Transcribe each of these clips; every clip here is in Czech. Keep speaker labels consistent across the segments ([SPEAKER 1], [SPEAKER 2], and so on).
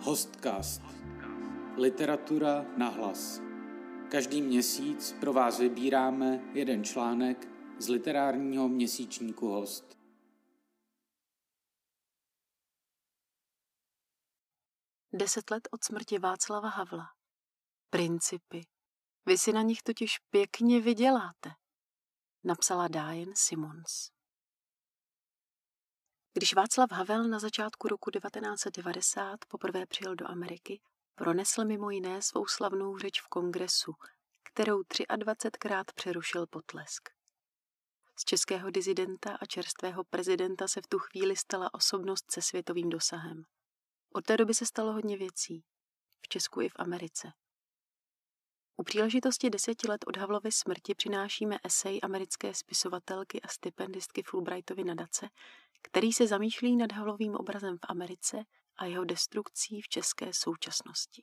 [SPEAKER 1] Hostcast. Literatura na hlas. Každý měsíc pro vás vybíráme jeden článek z literárního měsíčníku Host.
[SPEAKER 2] Deset let od smrti Václava Havla. Principy. Vy si na nich totiž pěkně vyděláte, napsala Diane Simons. Když Václav Havel na začátku roku 1990 poprvé přijel do Ameriky, pronesl mimo jiné svou slavnou řeč v kongresu, kterou 23krát přerušil potlesk. Z českého dizidenta a čerstvého prezidenta se v tu chvíli stala osobnost se světovým dosahem. Od té doby se stalo hodně věcí. V Česku i v Americe. U příležitosti deseti let od Havlovy smrti přinášíme esej americké spisovatelky a stipendistky Fulbrightovy nadace, který se zamýšlí nad Havlovým obrazem v Americe a jeho destrukcí v české současnosti.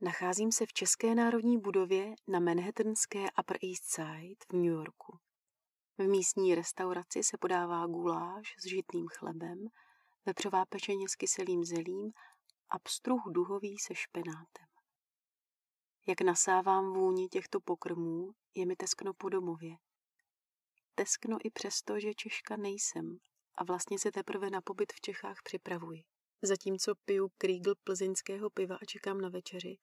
[SPEAKER 2] Nacházím se v České národní budově na Manhattanské Upper East Side v New Yorku. V místní restauraci se podává guláš s žitným chlebem, vepřová pečeně s kyselým zelím a pstruh duhový se špenátem. Jak nasávám vůni těchto pokrmů, je mi teskno po domově. Teskno i přesto, že Češka nejsem a vlastně se teprve na pobyt v Čechách připravuji. Zatímco piju Kriegel plzeňského piva a čekám na večeři,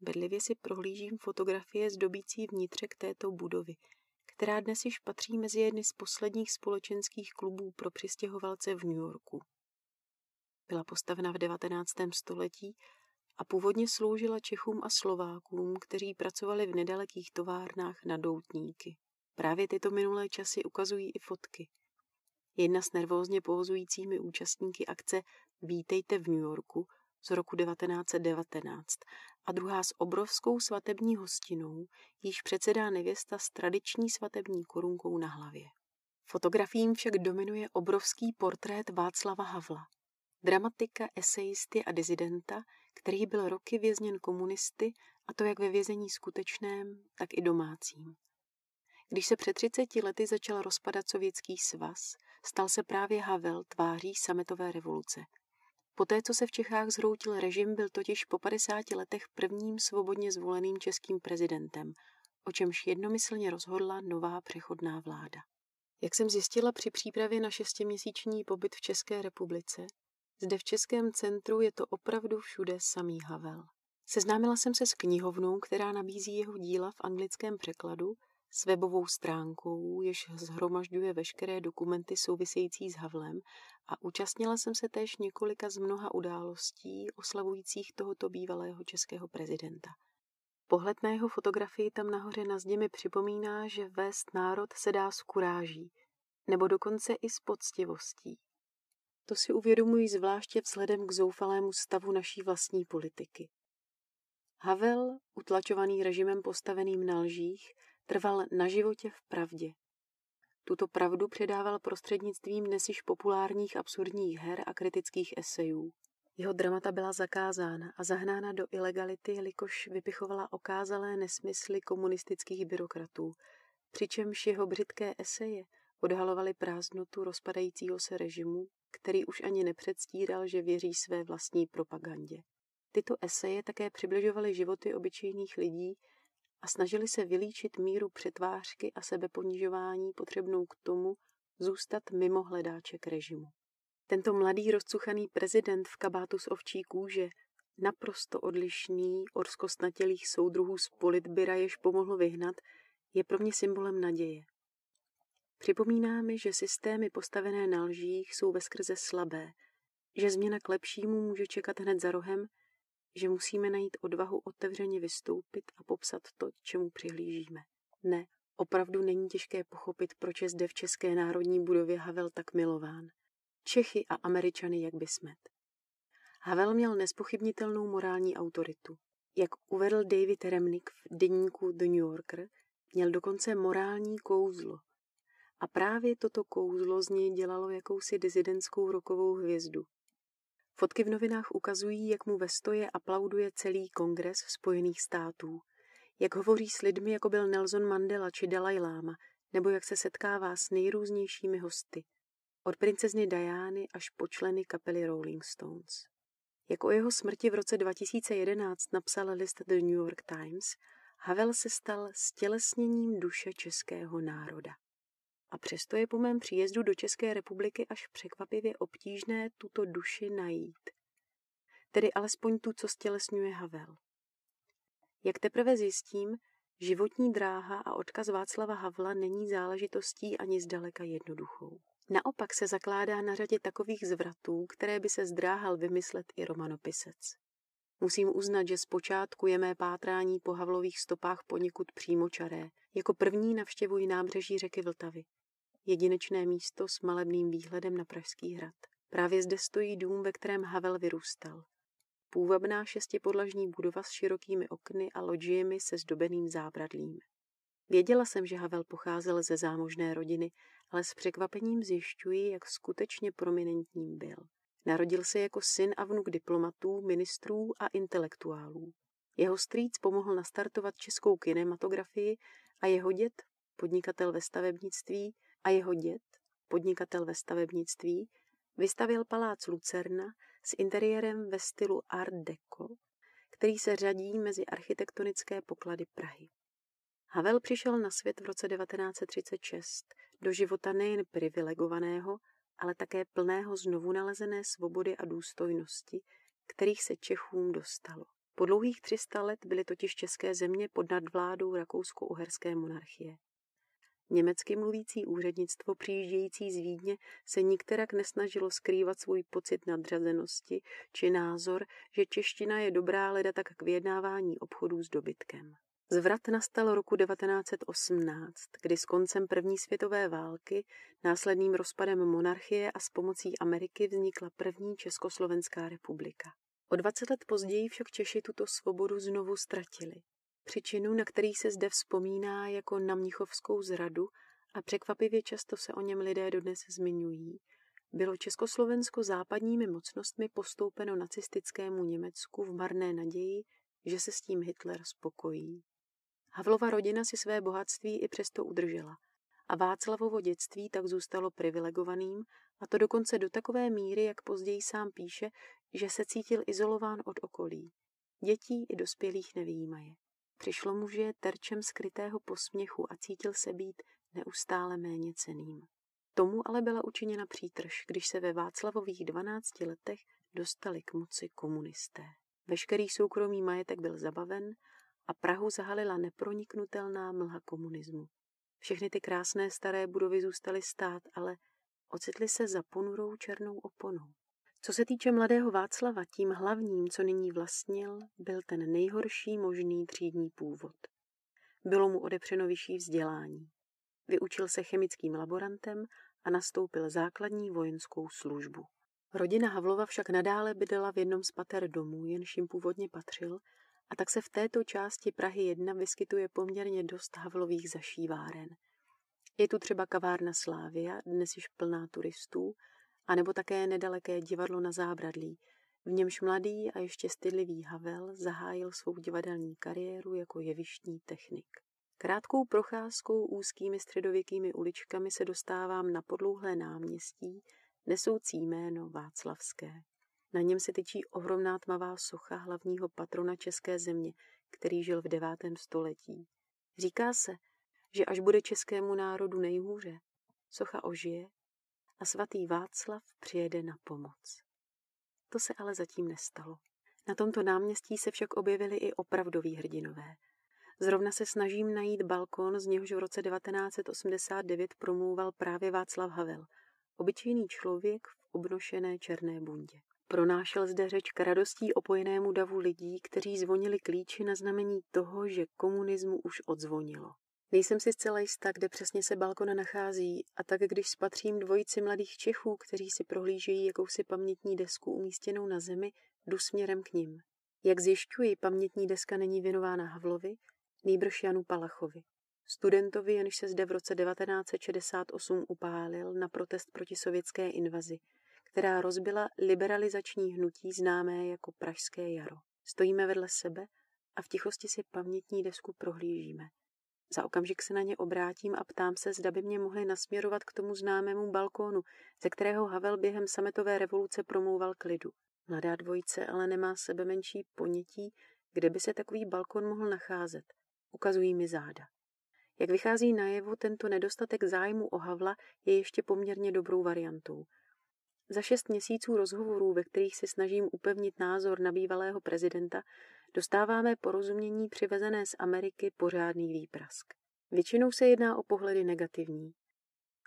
[SPEAKER 2] bedlivě si prohlížím fotografie zdobící vnitřek této budovy, která dnes již patří mezi jedny z posledních společenských klubů pro přistěhovalce v New Yorku. Byla postavena v 19. století a původně sloužila Čechům a Slovákům, kteří pracovali v nedalekých továrnách na doutníky. Právě tyto minulé časy ukazují i fotky. Jedna s nervózně pohozujícími účastníky akce Vítejte v New Yorku z roku 1919 a druhá s obrovskou svatební hostinou, již předsedá nevěsta s tradiční svatební korunkou na hlavě. Fotografiím však dominuje obrovský portrét Václava Havla, dramatika, esejisty a dizidenta, který byl roky vězněn komunisty, a to jak ve vězení skutečném, tak i domácím. Když se před 30 lety začal rozpadat sovětský svaz, stal se právě Havel tváří sametové revoluce. Poté, co se v Čechách zhroutil režim, byl totiž po 50 letech prvním svobodně zvoleným českým prezidentem, o čemž jednomyslně rozhodla nová přechodná vláda. Jak jsem zjistila při přípravě na šestiměsíční pobyt v České republice, zde v Českém centru je to opravdu všude samý Havel. Seznámila jsem se s knihovnou, která nabízí jeho díla v anglickém překladu, s webovou stránkou, jež zhromažďuje veškeré dokumenty související s Havlem a účastnila jsem se též několika z mnoha událostí oslavujících tohoto bývalého českého prezidenta. Pohled na jeho fotografii tam nahoře na zdi mi připomíná, že vést národ se dá s kuráží, nebo dokonce i s poctivostí. To si uvědomuji zvláště vzhledem k zoufalému stavu naší vlastní politiky. Havel, utlačovaný režimem postaveným na lžích, trval na životě v pravdě. Tuto pravdu předával prostřednictvím dnes již populárních absurdních her a kritických esejů. Jeho dramata byla zakázána a zahnána do ilegality, jelikož vypichovala okázalé nesmysly komunistických byrokratů, přičemž jeho břitké eseje odhalovaly prázdnotu rozpadajícího se režimu, který už ani nepředstíral, že věří své vlastní propagandě. Tyto eseje také přibližovaly životy obyčejných lidí a snažili se vylíčit míru přetvářky a sebeponižování potřebnou k tomu zůstat mimo hledáček režimu. Tento mladý rozcuchaný prezident v kabátu z ovčí kůže, naprosto odlišný od zkostnatělých soudruhů z politbyra, jež pomohl vyhnat, je pro mě symbolem naděje. Připomíná mi, že systémy postavené na lžích jsou veskrze slabé, že změna k lepšímu může čekat hned za rohem že musíme najít odvahu otevřeně vystoupit a popsat to, čemu přihlížíme. Ne, opravdu není těžké pochopit, proč je zde v České národní budově Havel tak milován. Čechy a Američany jak by smet. Havel měl nespochybnitelnou morální autoritu. Jak uvedl David Remnick v deníku The New Yorker, měl dokonce morální kouzlo. A právě toto kouzlo z něj dělalo jakousi dizidentskou rokovou hvězdu. Fotky v novinách ukazují, jak mu ve stoje aplauduje celý kongres Spojených států, jak hovoří s lidmi, jako byl Nelson Mandela či Dalai Lama, nebo jak se setkává s nejrůznějšími hosty, od princezny Diany až po členy kapely Rolling Stones. Jako jeho smrti v roce 2011 napsal list The New York Times, Havel se stal stělesněním duše českého národa. A přesto je po mém příjezdu do České republiky až překvapivě obtížné tuto duši najít. Tedy alespoň tu, co stělesňuje Havel. Jak teprve zjistím, životní dráha a odkaz Václava Havla není záležitostí ani zdaleka jednoduchou. Naopak se zakládá na řadě takových zvratů, které by se zdráhal vymyslet i romanopisec. Musím uznat, že zpočátku je mé pátrání po Havlových stopách poněkud přímočaré. Jako první navštěvuji nábřeží řeky Vltavy. Jedinečné místo s malebným výhledem na Pražský hrad. Právě zde stojí dům, ve kterém Havel vyrůstal. Půvabná šestipodlažní budova s širokými okny a loďiemi se zdobeným zábradlím. Věděla jsem, že Havel pocházel ze zámožné rodiny, ale s překvapením zjišťuji, jak skutečně prominentním byl. Narodil se jako syn a vnuk diplomatů, ministrů a intelektuálů. Jeho strýc pomohl nastartovat českou kinematografii a jeho děd, podnikatel ve stavebnictví, a jeho děd, podnikatel ve stavebnictví, vystavil palác Lucerna s interiérem ve stylu Art Deco, který se řadí mezi architektonické poklady Prahy. Havel přišel na svět v roce 1936 do života nejen privilegovaného, ale také plného znovu nalezené svobody a důstojnosti, kterých se Čechům dostalo. Po dlouhých 300 let byly totiž české země pod nadvládou rakousko-uherské monarchie. Německy mluvící úřednictvo přijíždějící z Vídně se nikterak nesnažilo skrývat svůj pocit nadřazenosti či názor, že čeština je dobrá leda tak k vyjednávání obchodů s dobytkem. Zvrat nastal roku 1918, kdy s koncem první světové války, následným rozpadem monarchie a s pomocí Ameriky vznikla první Československá republika. O 20 let později však Češi tuto svobodu znovu ztratili. Přičinu, na který se zde vzpomíná jako na mnichovskou zradu a překvapivě často se o něm lidé dodnes zmiňují, bylo Československo západními mocnostmi postoupeno nacistickému Německu v marné naději, že se s tím Hitler spokojí. Havlova rodina si své bohatství i přesto udržela a Václavovo dětství tak zůstalo privilegovaným a to dokonce do takové míry, jak později sám píše, že se cítil izolován od okolí. Dětí i dospělých nevýjímaje. Přišlo mu, že je terčem skrytého posměchu a cítil se být neustále méně ceným. Tomu ale byla učiněna přítrž, když se ve Václavových 12 letech dostali k moci komunisté. Veškerý soukromý majetek byl zabaven a Prahu zahalila neproniknutelná mlha komunismu. Všechny ty krásné staré budovy zůstaly stát, ale ocitly se za ponurou černou oponou. Co se týče mladého Václava, tím hlavním, co nyní vlastnil, byl ten nejhorší možný třídní původ. Bylo mu odepřeno vyšší vzdělání. Vyučil se chemickým laborantem a nastoupil základní vojenskou službu. Rodina Havlova však nadále bydlela v jednom z pater domů, jenž jim původně patřil, a tak se v této části Prahy 1 vyskytuje poměrně dost Havlových zašíváren. Je tu třeba kavárna Slávia, dnes již plná turistů, anebo také nedaleké divadlo na zábradlí, v němž mladý a ještě stydlivý Havel zahájil svou divadelní kariéru jako jevištní technik. Krátkou procházkou úzkými středověkými uličkami se dostávám na podlouhlé náměstí, nesoucí jméno Václavské. Na něm se tyčí ohromná tmavá socha hlavního patrona české země, který žil v devátém století. Říká se, že až bude českému národu nejhůře, socha ožije a svatý Václav přijede na pomoc. To se ale zatím nestalo. Na tomto náměstí se však objevili i opravdoví hrdinové. Zrovna se snažím najít balkon, z něhož v roce 1989 promlouval právě Václav Havel, obyčejný člověk v obnošené černé bundě. Pronášel zde řeč k radostí opojenému davu lidí, kteří zvonili klíči na znamení toho, že komunismu už odzvonilo. Nejsem si zcela jistá, kde přesně se balkona nachází, a tak když spatřím dvojici mladých Čechů, kteří si prohlížejí jakousi pamětní desku umístěnou na zemi, jdu směrem k ním. Jak zjišťuji, pamětní deska není věnována Havlovi, nýbrž Janu Palachovi. Studentovi, jenž se zde v roce 1968 upálil na protest proti sovětské invazi, která rozbila liberalizační hnutí známé jako Pražské jaro. Stojíme vedle sebe a v tichosti si pamětní desku prohlížíme. Za okamžik se na ně obrátím a ptám se, zda by mě mohli nasměrovat k tomu známému balkónu, ze kterého Havel během sametové revoluce promlouval k lidu. Mladá dvojice ale nemá sebe menší ponětí, kde by se takový balkon mohl nacházet. Ukazují mi záda. Jak vychází najevo, tento nedostatek zájmu o Havla je ještě poměrně dobrou variantou. Za šest měsíců rozhovorů, ve kterých se snažím upevnit názor na bývalého prezidenta, dostáváme porozumění přivezené z Ameriky pořádný výprask. Většinou se jedná o pohledy negativní.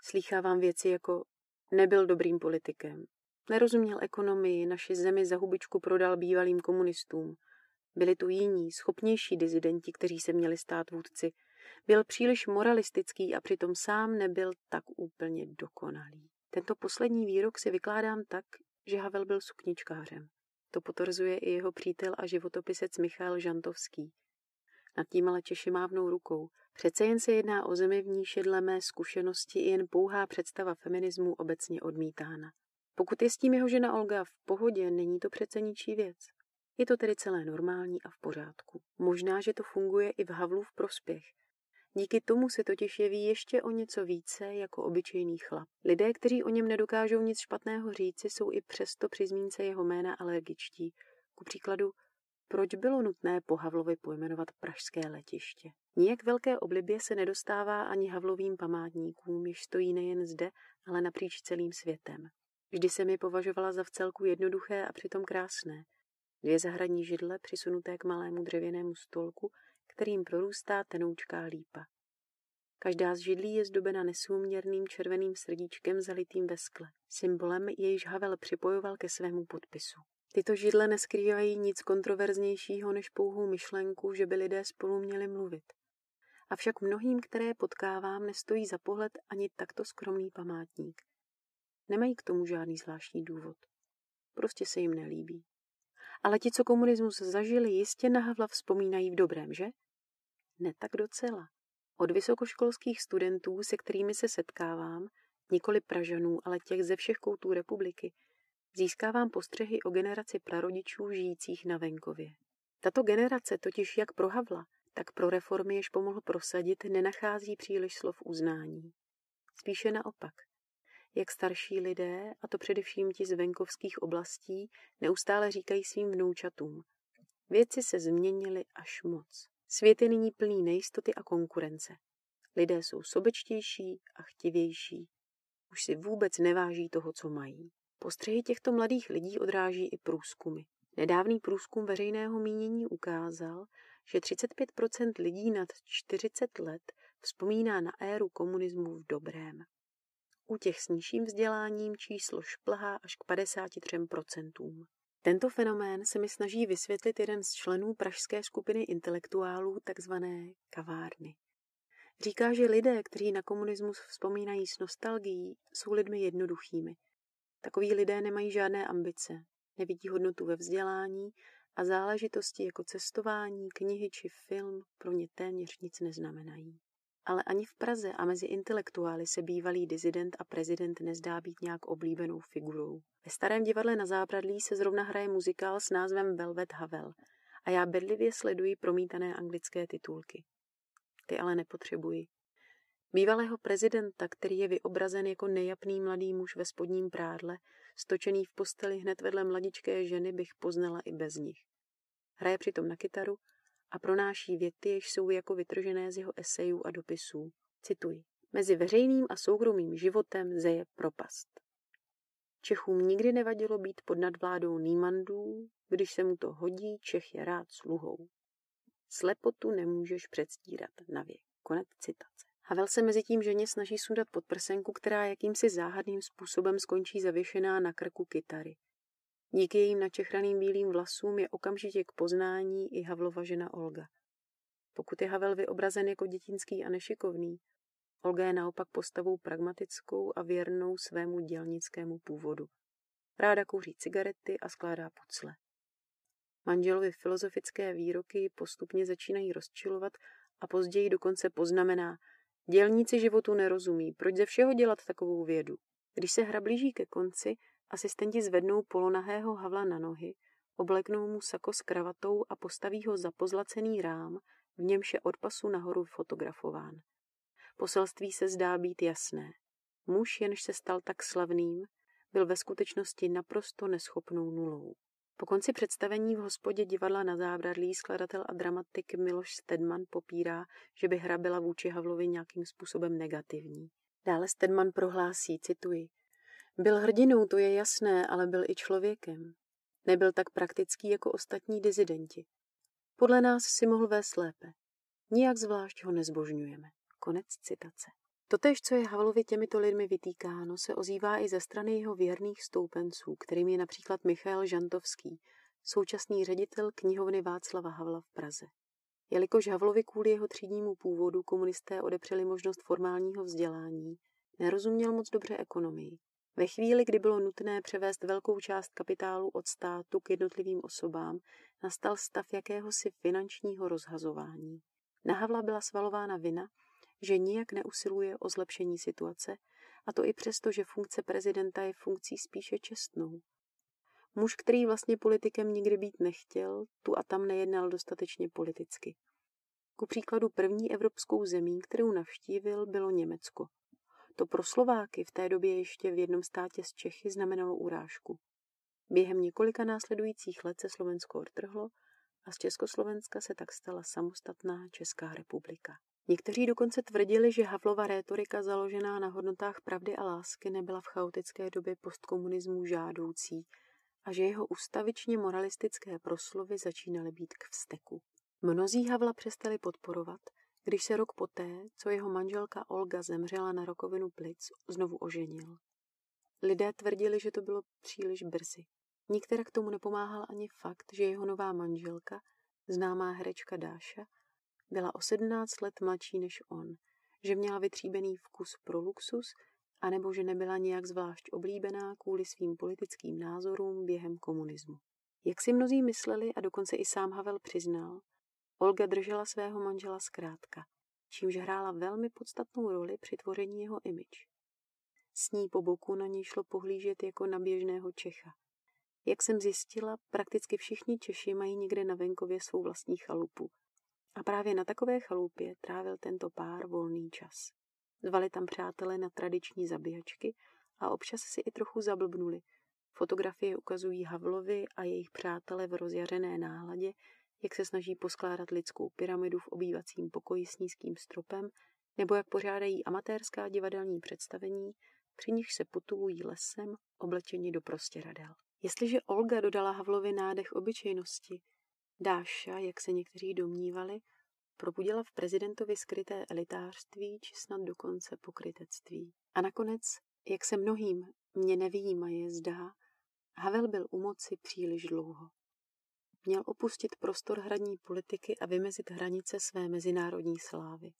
[SPEAKER 2] Slýchávám věci jako nebyl dobrým politikem, nerozuměl ekonomii, naši zemi za hubičku prodal bývalým komunistům. Byli tu jiní, schopnější dizidenti, kteří se měli stát vůdci. Byl příliš moralistický a přitom sám nebyl tak úplně dokonalý. Tento poslední výrok si vykládám tak, že Havel byl sukničkářem. To potvrzuje i jeho přítel a životopisec Michal Žantovský. Nad tím ale Češi mávnou rukou. Přece jen se jedná o zemi, v níž je dle mé zkušenosti i jen pouhá představa feminismu obecně odmítána. Pokud je s tím jeho žena Olga v pohodě, není to přece ničí věc. Je to tedy celé normální a v pořádku. Možná, že to funguje i v Havlův prospěch. Díky tomu se totiž jeví ještě o něco více jako obyčejný chlap. Lidé, kteří o něm nedokážou nic špatného říci, jsou i přesto při zmínce jeho jména alergičtí. Ku příkladu, proč bylo nutné po Havlovi pojmenovat pražské letiště? Nijak velké oblibě se nedostává ani Havlovým památníkům, jež stojí nejen zde, ale napříč celým světem. Vždy se mi považovala za vcelku jednoduché a přitom krásné. Dvě zahradní židle přisunuté k malému dřevěnému stolku, kterým prorůstá tenoučká lípa. Každá z židlí je zdobena nesúměrným červeným srdíčkem zalitým ve skle, symbolem jejíž Havel připojoval ke svému podpisu. Tyto židle neskrývají nic kontroverznějšího než pouhou myšlenku, že by lidé spolu měli mluvit. Avšak mnohým, které potkávám, nestojí za pohled ani takto skromný památník. Nemají k tomu žádný zvláštní důvod. Prostě se jim nelíbí. Ale ti, co komunismus zažili, jistě na Havla vzpomínají v dobrém, že? Ne tak docela. Od vysokoškolských studentů, se kterými se setkávám, nikoli Pražanů, ale těch ze všech koutů republiky, získávám postřehy o generaci prarodičů žijících na venkově. Tato generace totiž jak pro Havla, tak pro reformy, jež pomohl prosadit, nenachází příliš slov uznání. Spíše naopak. Jak starší lidé, a to především ti z venkovských oblastí, neustále říkají svým vnoučatům. Věci se změnily až moc. Svět je nyní plný nejistoty a konkurence. Lidé jsou sobečtější a chtivější. Už si vůbec neváží toho, co mají. Postřehy těchto mladých lidí odráží i průzkumy. Nedávný průzkum veřejného mínění ukázal, že 35% lidí nad 40 let vzpomíná na éru komunismu v dobrém. U těch s nižším vzděláním číslo šplhá až k 53%. Tento fenomén se mi snaží vysvětlit jeden z členů pražské skupiny intelektuálů, takzvané kavárny. Říká, že lidé, kteří na komunismus vzpomínají s nostalgií, jsou lidmi jednoduchými. Takoví lidé nemají žádné ambice, nevidí hodnotu ve vzdělání a záležitosti jako cestování, knihy či film pro ně téměř nic neznamenají. Ale ani v Praze a mezi intelektuály se bývalý dizident a prezident nezdá být nějak oblíbenou figurou. Ve starém divadle na Zábradlí se zrovna hraje muzikál s názvem Velvet Havel a já bedlivě sleduji promítané anglické titulky. Ty ale nepotřebuji. Bývalého prezidenta, který je vyobrazen jako nejapný mladý muž ve spodním prádle, stočený v posteli hned vedle mladičké ženy, bych poznala i bez nich. Hraje přitom na kytaru a pronáší věty, jež jsou jako vytržené z jeho esejů a dopisů. Cituji. Mezi veřejným a soukromým životem zeje propast. Čechům nikdy nevadilo být pod nadvládou Nýmandů, když se mu to hodí, Čech je rád sluhou. Slepotu nemůžeš předstírat na věk. Konec citace. Havel se mezi tím ženě snaží sundat podprsenku, která jakýmsi záhadným způsobem skončí zavěšená na krku kytary. Díky jejím načehraným bílým vlasům je okamžitě k poznání i Havlova žena Olga. Pokud je Havel vyobrazen jako dětinský a nešikovný, Olga je naopak postavou pragmatickou a věrnou svému dělnickému původu. Ráda kouří cigarety a skládá pucle. Manželovi filozofické výroky postupně začínají rozčilovat a později dokonce poznamená, dělníci životu nerozumí, proč ze všeho dělat takovou vědu. Když se hra blíží ke konci, Asistenti zvednou polonahého Havla na nohy, obleknou mu sako s kravatou a postaví ho za pozlacený rám, v němž je od pasu nahoru fotografován. Poselství se zdá být jasné. Muž, jenž se stal tak slavným, byl ve skutečnosti naprosto neschopnou nulou. Po konci představení v hospodě divadla na zábradlí skladatel a dramatik Miloš Stedman popírá, že by hra byla vůči Havlovi nějakým způsobem negativní. Dále Stedman prohlásí, cituji, byl hrdinou, to je jasné, ale byl i člověkem. Nebyl tak praktický jako ostatní dizidenti. Podle nás si mohl vést lépe. Nijak zvlášť ho nezbožňujeme. Konec citace. Totež, co je Havlovi těmito lidmi vytýkáno, se ozývá i ze strany jeho věrných stoupenců, kterým je například Michal Žantovský, současný ředitel knihovny Václava Havla v Praze. Jelikož Havlovi kvůli jeho třídnímu původu komunisté odepřeli možnost formálního vzdělání, nerozuměl moc dobře ekonomii. Ve chvíli, kdy bylo nutné převést velkou část kapitálu od státu k jednotlivým osobám, nastal stav jakéhosi finančního rozhazování. Na Havla byla svalována vina, že nijak neusiluje o zlepšení situace, a to i přesto, že funkce prezidenta je funkcí spíše čestnou. Muž, který vlastně politikem nikdy být nechtěl, tu a tam nejednal dostatečně politicky. Ku příkladu první evropskou zemí, kterou navštívil, bylo Německo. To pro Slováky v té době ještě v jednom státě z Čechy znamenalo urážku. Během několika následujících let se Slovensko odtrhlo a z Československa se tak stala samostatná Česká republika. Někteří dokonce tvrdili, že Havlova rétorika založená na hodnotách pravdy a lásky nebyla v chaotické době postkomunismu žádoucí a že jeho ustavičně moralistické proslovy začínaly být k vzteku. Mnozí Havla přestali podporovat, když se rok poté, co jeho manželka Olga zemřela na rakovinu plic, znovu oženil. Lidé tvrdili, že to bylo příliš brzy. Nikterak k tomu nepomáhal ani fakt, že jeho nová manželka, známá herečka Dáša, byla o 17 let mladší než on, že měla vytříbený vkus pro luxus, anebo že nebyla nějak zvlášť oblíbená kvůli svým politickým názorům během komunismu. Jak si mnozí mysleli a dokonce i sám Havel přiznal, Olga držela svého manžela zkrátka, čímž hrála velmi podstatnou roli při tvoření jeho image. S ní po boku na něj šlo pohlížet jako na běžného Čecha. Jak jsem zjistila, prakticky všichni Češi mají někde na venkově svou vlastní chalupu. A právě na takové chalupě trávil tento pár volný čas. Zvali tam přátelé na tradiční zabíjačky a občas si i trochu zablbnuli. Fotografie ukazují Havlovi a jejich přátele v rozjařené náladě, jak se snaží poskládat lidskou pyramidu v obývacím pokoji s nízkým stropem, nebo jak pořádají amatérská divadelní představení, při nich se potulují lesem, oblečeni do prostěradel. Jestliže Olga dodala Havlovi nádech obyčejnosti, Dáša, jak se někteří domnívali, probudila v prezidentovi skryté elitářství či snad dokonce pokrytectví. A nakonec, jak se mnohým mě nevýjímaje zdá, Havel byl u moci příliš dlouho. Měl opustit prostor hradní politiky a vymezit hranice své mezinárodní slávy.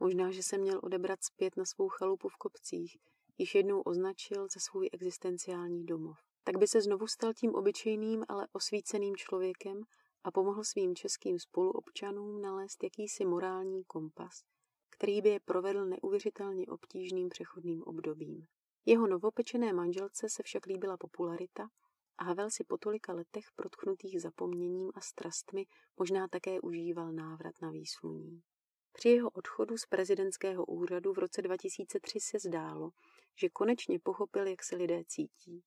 [SPEAKER 2] Možná, že se měl odebrat zpět na svou chalupu v kopcích, již jednou označil za svůj existenciální domov. Tak by se znovu stal tím obyčejným, ale osvíceným člověkem a pomohl svým českým spoluobčanům nalézt jakýsi morální kompas, který by je provedl neuvěřitelně obtížným přechodným obdobím. Jeho novopečené manželce se však líbila popularita a Havel si po tolika letech protchnutých zapomněním a strastmi možná také užíval návrat na výsluní. Při jeho odchodu z prezidentského úřadu v roce 2003 se zdálo, že konečně pochopil, jak se lidé cítí.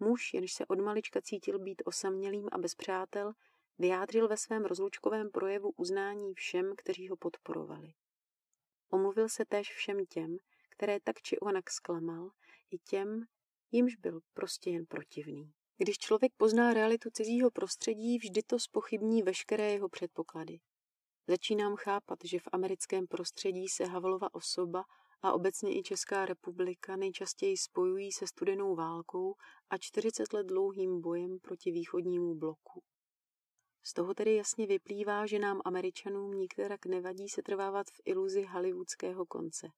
[SPEAKER 2] Muž, jenž se od malička cítil být osamělým a bez přátel, vyjádřil ve svém rozlučkovém projevu uznání všem, kteří ho podporovali. Omluvil se též všem těm, které tak či onak zklamal, i těm, jimž byl prostě jen protivný. Když člověk pozná realitu cizího prostředí, vždy to spochybní veškeré jeho předpoklady. Začínám chápat, že v americkém prostředí se Havlova osoba a obecně i Česká republika nejčastěji spojují se studenou válkou a 40 let dlouhým bojem proti východnímu bloku. Z toho tedy jasně vyplývá, že nám Američanům nikterak nevadí se trvávat v iluzi hollywoodského konce.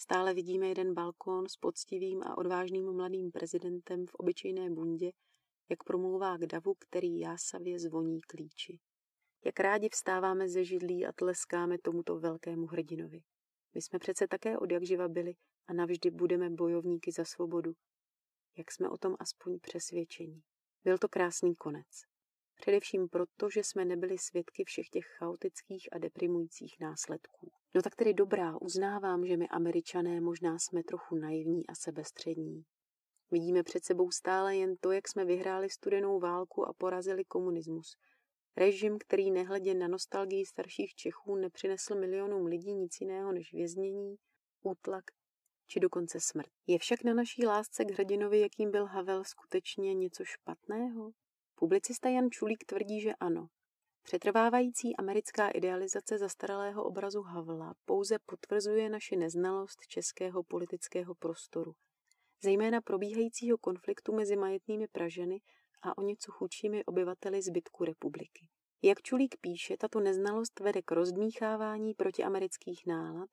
[SPEAKER 2] Stále vidíme jeden balkón s poctivým a odvážným mladým prezidentem v obyčejné bundě, jak promlouvá k davu, který jásavě zvoní klíči. Jak rádi vstáváme ze židlí a tleskáme tomuto velkému hrdinovi. My jsme přece také od jak živa byli a navždy budeme bojovníky za svobodu. Jak jsme o tom aspoň přesvědčení. Byl to krásný konec. Především proto, že jsme nebyli svědky všech těch chaotických a deprimujících následků. No tak tedy dobrá, uznávám, že my američané možná jsme trochu naivní a sebestřední. Vidíme před sebou stále jen to, jak jsme vyhráli studenou válku a porazili komunismus. Režim, který nehledě na nostalgii starších Čechů nepřinesl milionům lidí nic jiného než věznění, útlak či dokonce smrt. Je však na naší lásce k hrdinovi, jakým byl Havel, skutečně něco špatného? Publicista Jan Čulík tvrdí, že ano. Přetrvávající americká idealizace zastaralého obrazu Havla pouze potvrzuje naši neznalost českého politického prostoru, zejména probíhajícího konfliktu mezi majetnými Praženy a o něco chudšími obyvateli zbytku republiky. Jak Čulík píše, tato neznalost vede k rozdmíchávání protiamerických nálad,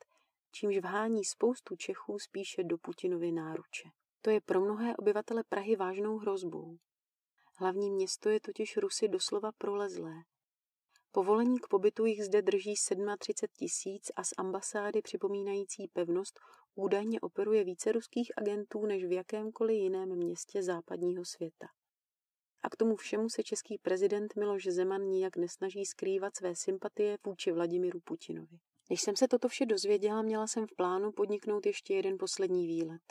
[SPEAKER 2] čímž vhání spoustu Čechů spíše do Putinovy náruče. To je pro mnohé obyvatele Prahy vážnou hrozbou. Hlavní město je totiž Rusy doslova prolezlé. Povolení k pobytu jich zde drží 37 tisíc a z ambasády připomínající pevnost údajně operuje více ruských agentů než v jakémkoliv jiném městě západního světa. A k tomu všemu se český prezident Miloš Zeman nijak nesnaží skrývat své sympatie vůči Vladimiru Putinovi. Když jsem se toto vše dozvěděla, měla jsem v plánu podniknout ještě jeden poslední výlet,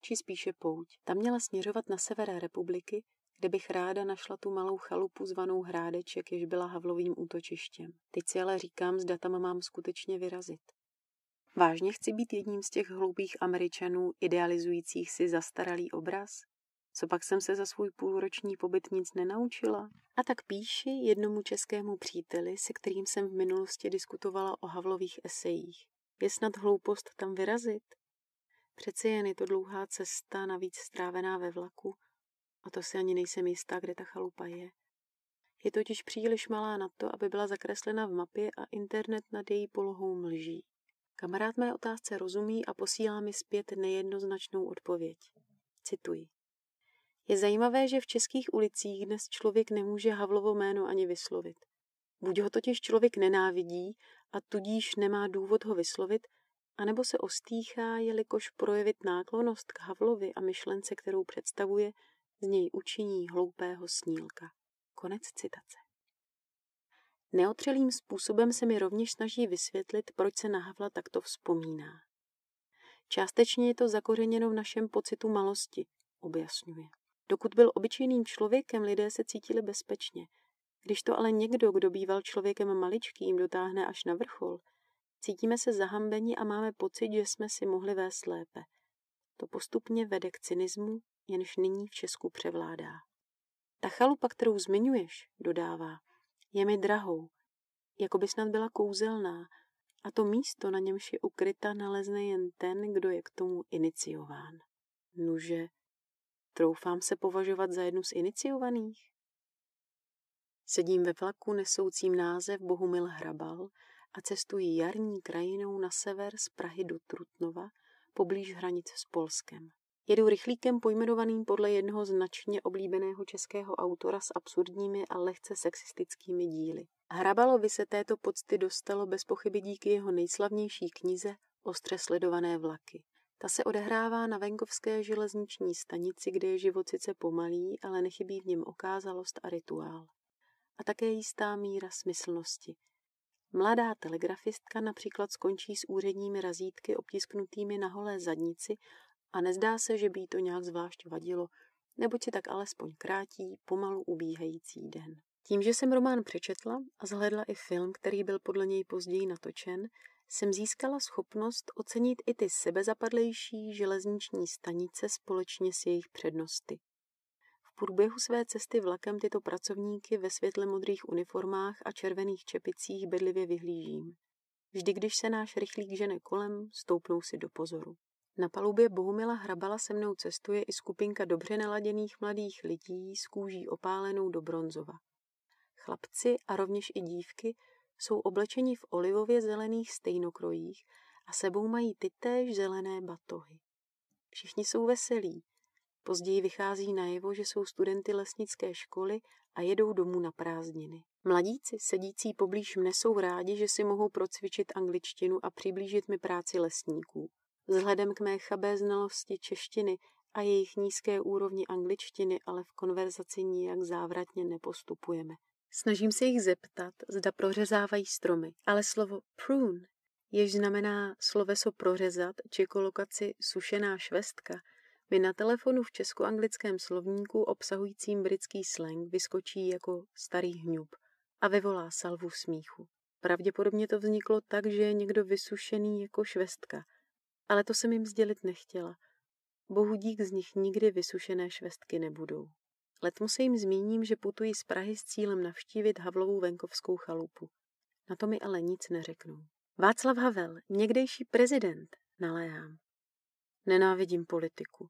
[SPEAKER 2] či spíše pouť. Tam měla směřovat na sever republiky, kde bych ráda našla tu malou chalupu zvanou Hrádeček, jež byla Havlovým útočištěm. Teď si ale říkám, zda tam mám skutečně vyrazit. Vážně chci být jedním z těch hloupých američanů idealizujících si zastaralý obraz? Co pak jsem se za svůj půlroční pobyt nic nenaučila? A tak píši jednomu českému příteli, se kterým jsem v minulosti diskutovala o Havlových esejích. Je snad hloupost tam vyrazit? Přece jen je to dlouhá cesta, navíc strávená ve vlaku, a to si ani nejsem jistá, kde ta chalupa je. Je totiž příliš malá na to, aby byla zakreslena v mapě a internet nad její polohou mlží. Kamarád mé otázce rozumí a posílá mi zpět nejednoznačnou odpověď. Cituji. Je zajímavé, že v českých ulicích dnes člověk nemůže Havlovo jméno ani vyslovit. Buď ho totiž člověk nenávidí a tudíž nemá důvod ho vyslovit, anebo se ostýchá, jelikož projevit náklonost k Havlovi a myšlence, kterou představuje, z něj učiní hloupého snílka. Konec citace. Neotřelým způsobem se mi rovněž snaží vysvětlit, proč se na Havla takto vzpomíná. Částečně je to zakořeněno v našem pocitu malosti, objasňuje. Dokud byl obyčejným člověkem, lidé se cítili bezpečně. Když to ale někdo, kdo býval člověkem maličkým, dotáhne až na vrchol, cítíme se zahambeni a máme pocit, že jsme si mohli vést lépe. To postupně vede k cynismu, jenž nyní v Česku převládá. Ta chalupa, kterou zmiňuješ, dodává, je mi drahou, jako by snad byla kouzelná, a to místo, na němž je ukryta, nalezne jen ten, kdo je k tomu iniciován. Nuže, troufám se považovat za jednu z iniciovaných? Sedím ve vlaku nesoucím název Bohumil Hrabal a cestuji jarní krajinou na sever z Prahy do Trutnova, poblíž hranic s Polskem. Jedu rychlíkem pojmenovaným podle jednoho značně oblíbeného českého autora s absurdními a lehce sexistickými díly. Hrabalovi se této pocty dostalo bez pochyby díky jeho nejslavnější knize Ostře sledované vlaky. Ta se odehrává na venkovské železniční stanici, kde je život sice pomalý, ale nechybí v něm okázalost a rituál. A také jistá míra smyslnosti. Mladá telegrafistka například skončí s úředními razítky obtisknutými na holé zadnici a nezdá se, že by jí to nějak zvlášť vadilo, neboť si tak alespoň krátí pomalu ubíhající den. Tím, že jsem román přečetla a zhledla i film, který byl podle něj později natočen, jsem získala schopnost ocenit i ty sebezapadlejší železniční stanice společně s jejich přednosty. V průběhu své cesty vlakem tyto pracovníky ve světle modrých uniformách a červených čepicích bedlivě vyhlížím. Vždy, když se náš rychlík žene kolem, stoupnou si do pozoru. Na palubě Bohumila Hrabala se mnou cestuje i skupinka dobře naladěných mladých lidí s kůží opálenou do bronzova. Chlapci a rovněž i dívky jsou oblečeni v olivově zelených stejnokrojích a sebou mají tytéž zelené batohy. Všichni jsou veselí. Později vychází najevo, že jsou studenty lesnické školy a jedou domů na prázdniny. Mladíci sedící poblíž mne jsou rádi, že si mohou procvičit angličtinu a přiblížit mi práci lesníků. Vzhledem k mé chabé znalosti češtiny a jejich nízké úrovni angličtiny ale v konverzaci nijak závratně nepostupujeme. Snažím se jich zeptat, zda prořezávají stromy, ale slovo prune, jež znamená sloveso prořezat či kolokaci sušená švestka, mi na telefonu v česko-anglickém slovníku obsahujícím britský slang vyskočí jako starý hňub a vyvolá salvu smíchu. Pravděpodobně to vzniklo tak, že je někdo vysušený jako švestka, ale to jsem jim sdělit nechtěla. Bohu dík z nich nikdy vysušené švestky nebudou. Letmo se jim zmíním, že putuji z Prahy s cílem navštívit Havlovou venkovskou chalupu. Na to mi ale nic neřeknou. Václav Havel, někdejší prezident, naléhám. Nenávidím politiku.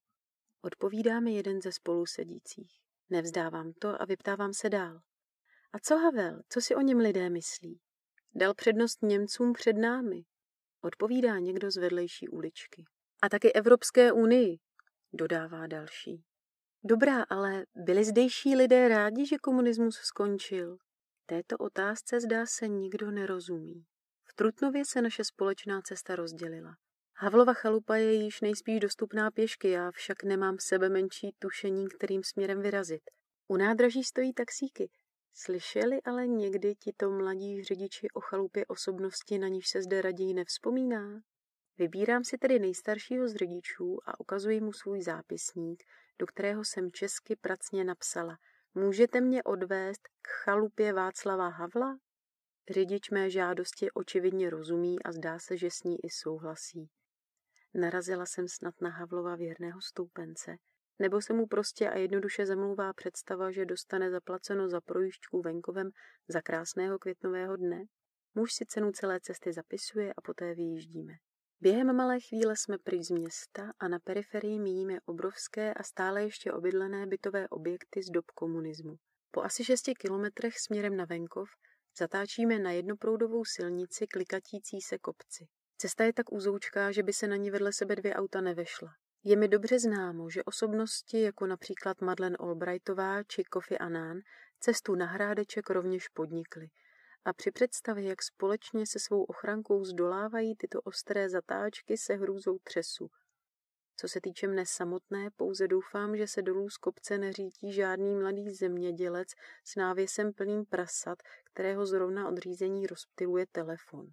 [SPEAKER 2] Odpovídá mi jeden ze spolusedících. Nevzdávám to a vyptávám se dál. A co Havel, co si o něm lidé myslí? Dal přednost Němcům před námi. Odpovídá někdo z vedlejší uličky. A taky Evropské unii, dodává další. Dobrá, ale byli zdejší lidé rádi, že komunismus skončil? Této otázce zdá se nikdo nerozumí. V Trutnově se naše společná cesta rozdělila. Havlova chalupa je již nejspíš dostupná pěšky, já však nemám sebe menší tušení, kterým směrem vyrazit. U nádraží stojí taxíky. Slyšeli ale někdy tito mladí řidiči o chalupě osobnosti, na níž se zde raději nevzpomíná? Vybírám si tedy nejstaršího z řidičů a ukazuji mu svůj zápisník, do kterého jsem česky pracně napsala Můžete mě odvést k chalupě Václava Havla? Řidič mé žádosti očividně rozumí a zdá se, že s ní i souhlasí. Narazila jsem snad na Havlova věrného stoupence, nebo se mu prostě a jednoduše zamlouvá představa, že dostane zaplaceno za projížďku venkovem za krásného květnového dne? Muž si cenu celé cesty zapisuje a poté vyjíždíme. Během malé chvíle jsme pryč z města a na periferii míjíme obrovské a stále ještě obydlené bytové objekty z dob komunismu. Po asi šesti kilometrech směrem na venkov zatáčíme na jednoproudovou silnici klikatící se kopci. Cesta je tak úzoučká, že by se na ní vedle sebe dvě auta nevešla. Je mi dobře známo, že osobnosti jako například Madeleine Albrightová či Kofi Annan cestu na Hrádeček rovněž podnikly – a při představě, jak společně se svou ochrankou zdolávají tyto ostré zatáčky, se hrůzou třesu. Co se týče mne samotné, pouze doufám, že se dolů z kopce neřítí žádný mladý zemědělec s návěsem plným prasat, kterého zrovna od řízení rozptiluje telefon.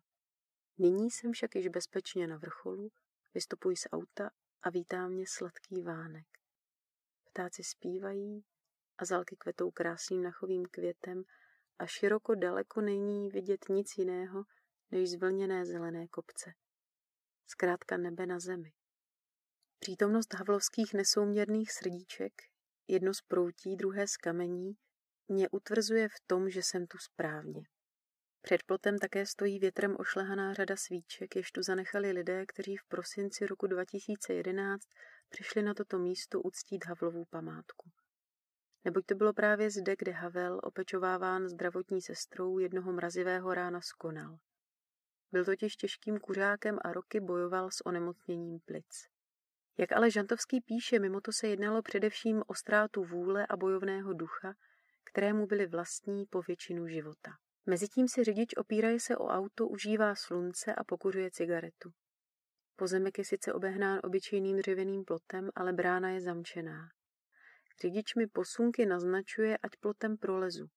[SPEAKER 2] Nyní jsem však již bezpečně na vrcholu, vystupuji z auta a vítá mě sladký vánek. Ptáci zpívají a zalky kvetou krásným nachovým květem a široko daleko není vidět nic jiného než zvlněné zelené kopce. Zkrátka nebe na zemi. Přítomnost havlovských nesouměrných srdíček, jedno z proutí, druhé z kamení, mě utvrzuje v tom, že jsem tu správně. Před plotem také stojí větrem ošlehaná řada svíček, jež tu zanechali lidé, kteří v prosinci roku 2011 přišli na toto místo uctít Havlovou památku neboť to bylo právě zde, kde Havel, opečováván zdravotní sestrou, jednoho mrazivého rána skonal. Byl totiž těžkým kuřákem a roky bojoval s onemocněním plic. Jak ale Žantovský píše, mimo to se jednalo především o ztrátu vůle a bojovného ducha, kterému byly vlastní po většinu života. Mezitím si řidič opíraje se o auto, užívá slunce a pokuřuje cigaretu. Pozemek je sice obehnán obyčejným dřevěným plotem, ale brána je zamčená. Řidič mi posunky naznačuje, ať plotem prolezu.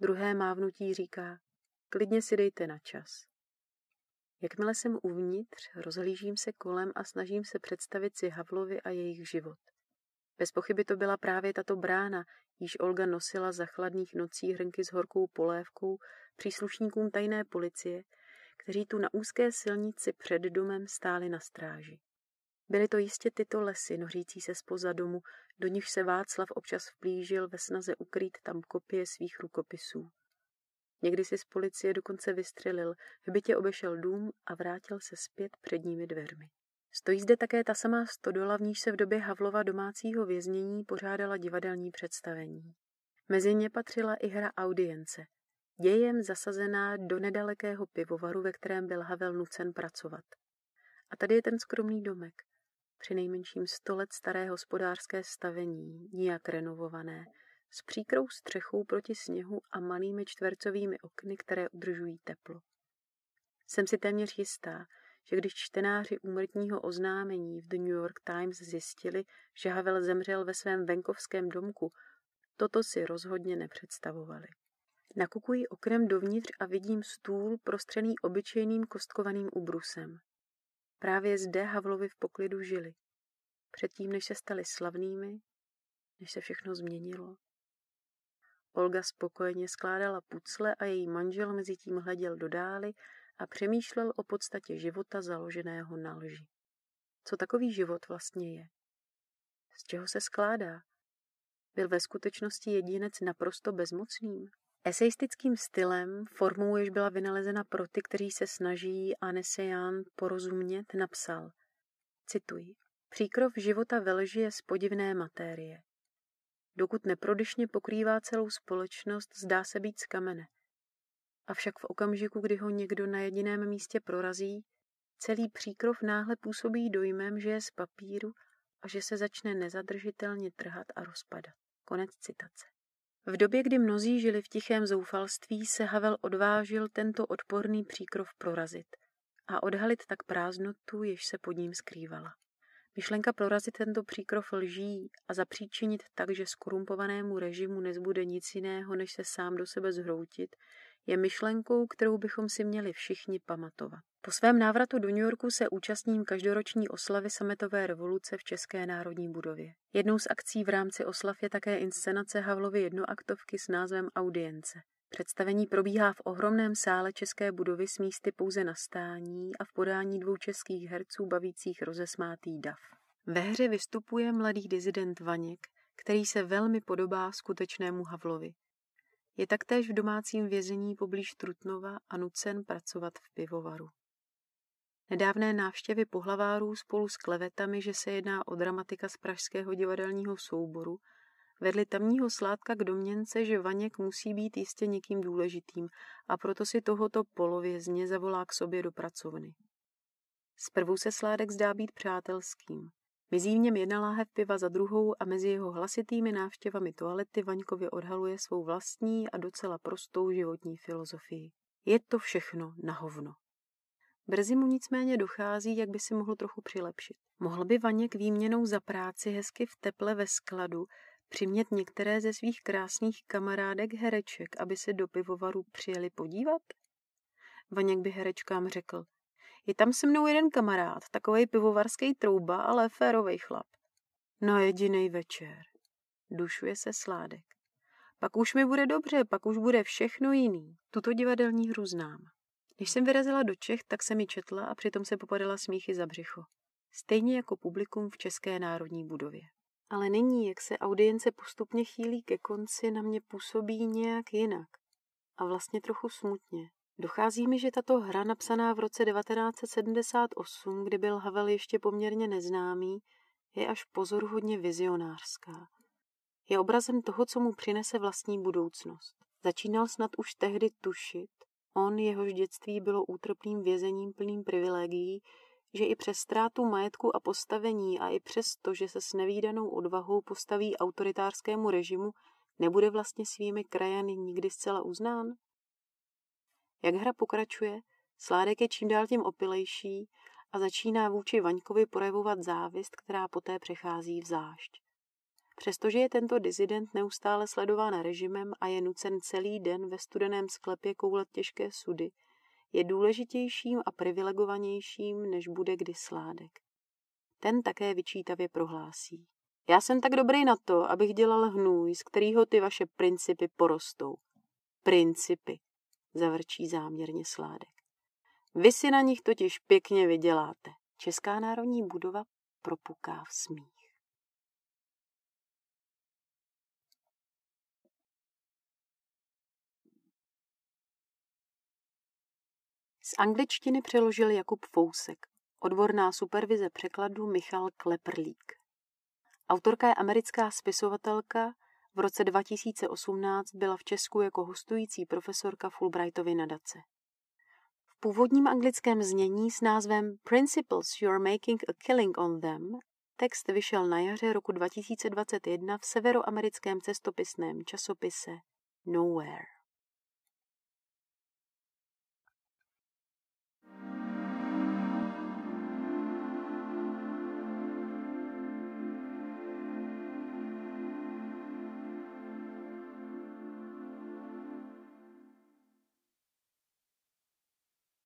[SPEAKER 2] Druhé mávnutí říká, klidně si dejte na čas. Jakmile jsem uvnitř, rozhlížím se kolem a snažím se představit si Havlovi a jejich život. Bez pochyby to byla právě tato brána, již Olga nosila za chladných nocí hrnky s horkou polévkou příslušníkům tajné policie, kteří tu na úzké silnici před domem stáli na stráži. Byly to jistě tyto lesy, nořící se spoza domu, do nich se Václav občas vplížil ve snaze ukrýt tam kopie svých rukopisů. Někdy si z policie dokonce vystřelil, v bytě obešel dům a vrátil se zpět předními dveřmi. Stojí zde také ta samá stodola, v níž se v době Havlova domácího věznění pořádala divadelní představení. Mezi ně patřila i hra audience, dějem zasazená do nedalekého pivovaru, ve kterém byl Havel nucen pracovat. A tady je ten skromný domek, při nejmenším sto let staré hospodářské stavení, nijak renovované, s příkrou střechou proti sněhu a malými čtvercovými okny, které udržují teplo. Jsem si téměř jistá, že když čtenáři úmrtního oznámení v The New York Times zjistili, že Havel zemřel ve svém venkovském domku, toto si rozhodně nepředstavovali. Nakukuji oknem dovnitř a vidím stůl prostřený obyčejným kostkovaným ubrusem. Právě zde Havlovi v poklidu žili. předtím, než se stali slavnými, než se všechno změnilo. Olga spokojeně skládala pucle a její manžel mezi tím hleděl do dály a přemýšlel o podstatě života založeného na lži. Co takový život vlastně je? Z čeho se skládá? Byl ve skutečnosti jedinec naprosto bezmocným? Eseistickým stylem, formou, jež byla vynalezena pro ty, kteří se snaží a nesejan porozumět, napsal, cituji, Příkrov života ve lži je z podivné matérie. Dokud neprodyšně pokrývá celou společnost, zdá se být z kamene. Avšak v okamžiku, kdy ho někdo na jediném místě prorazí, celý příkrov náhle působí dojmem, že je z papíru a že se začne nezadržitelně trhat a rozpadat. Konec citace. V době, kdy mnozí žili v tichém zoufalství, se Havel odvážil tento odporný příkrov prorazit a odhalit tak prázdnotu, jež se pod ním skrývala. Myšlenka prorazit tento příkrov lží a zapříčinit tak, že skorumpovanému režimu nezbude nic jiného, než se sám do sebe zhroutit, je myšlenkou, kterou bychom si měli všichni pamatovat. Po svém návratu do New Yorku se účastním každoroční oslavy sametové revoluce v České národní budově. Jednou z akcí v rámci oslav je také inscenace Havlovy jednoaktovky s názvem Audience. Představení probíhá v ohromném sále České budovy s místy pouze na stání a v podání dvou českých herců bavících rozesmátý dav. Ve hře vystupuje mladý dizident Vaněk, který se velmi podobá skutečnému Havlovi. Je taktéž v domácím vězení poblíž Trutnova a nucen pracovat v pivovaru. Nedávné návštěvy pohlavárů spolu s klevetami, že se jedná o dramatika z pražského divadelního souboru, vedli tamního sládka k domněnce, že Vaněk musí být jistě někým důležitým a proto si tohoto polovězně zavolá k sobě do pracovny. Zprvu se sládek zdá být přátelským. Mizí v něm jedna láhev piva za druhou a mezi jeho hlasitými návštěvami toalety Vaňkovi odhaluje svou vlastní a docela prostou životní filozofii. Je to všechno na hovno. Brzy mu nicméně dochází, jak by si mohl trochu přilepšit. Mohl by Vaněk výměnou za práci hezky v teple ve skladu přimět některé ze svých krásných kamarádek hereček, aby se do pivovaru přijeli podívat? Vaněk by herečkám řekl, je tam se mnou jeden kamarád, takovej pivovarský trouba, ale férovej chlap. Na jediný večer. Dušuje se sládek. Pak už mi bude dobře, pak už bude všechno jiný. Tuto divadelní hru znám. Když jsem vyrazila do Čech, tak se mi četla a přitom se popadala smíchy za břicho. Stejně jako publikum v České národní budově. Ale nyní, jak se audience postupně chýlí ke konci, na mě působí nějak jinak. A vlastně trochu smutně. Dochází mi, že tato hra, napsaná v roce 1978, kdy byl Havel ještě poměrně neznámý, je až pozoruhodně vizionářská. Je obrazem toho, co mu přinese vlastní budoucnost. Začínal snad už tehdy tušit, on, jehož dětství bylo útrpným vězením plným privilegií, že i přes ztrátu majetku a postavení a i přes to, že se s nevýdanou odvahou postaví autoritářskému režimu, nebude vlastně svými krajany nikdy zcela uznán? Jak hra pokračuje, Sládek je čím dál tím opilejší a začíná vůči Vaňkovi projevovat závist, která poté přechází v zášť. Přestože je tento dizident neustále sledován režimem a je nucen celý den ve studeném sklepě koulet těžké sudy, je důležitějším a privilegovanějším, než bude kdy sládek. Ten také vyčítavě prohlásí. Já jsem tak dobrý na to, abych dělal hnůj, z kterého ty vaše principy porostou. Principy, zavrčí záměrně sládek. Vy si na nich totiž pěkně vyděláte. Česká národní budova propuká v smích. Z angličtiny přeložil Jakub Fousek, odborná supervize překladu Michal Kleprlík. Autorka je americká spisovatelka, v roce 2018 byla v Česku jako hostující profesorka Fulbrightovy nadace. V původním anglickém znění s názvem Principles You're Making a Killing on Them text vyšel na jaře roku 2021 v severoamerickém cestopisném časopise Nowhere.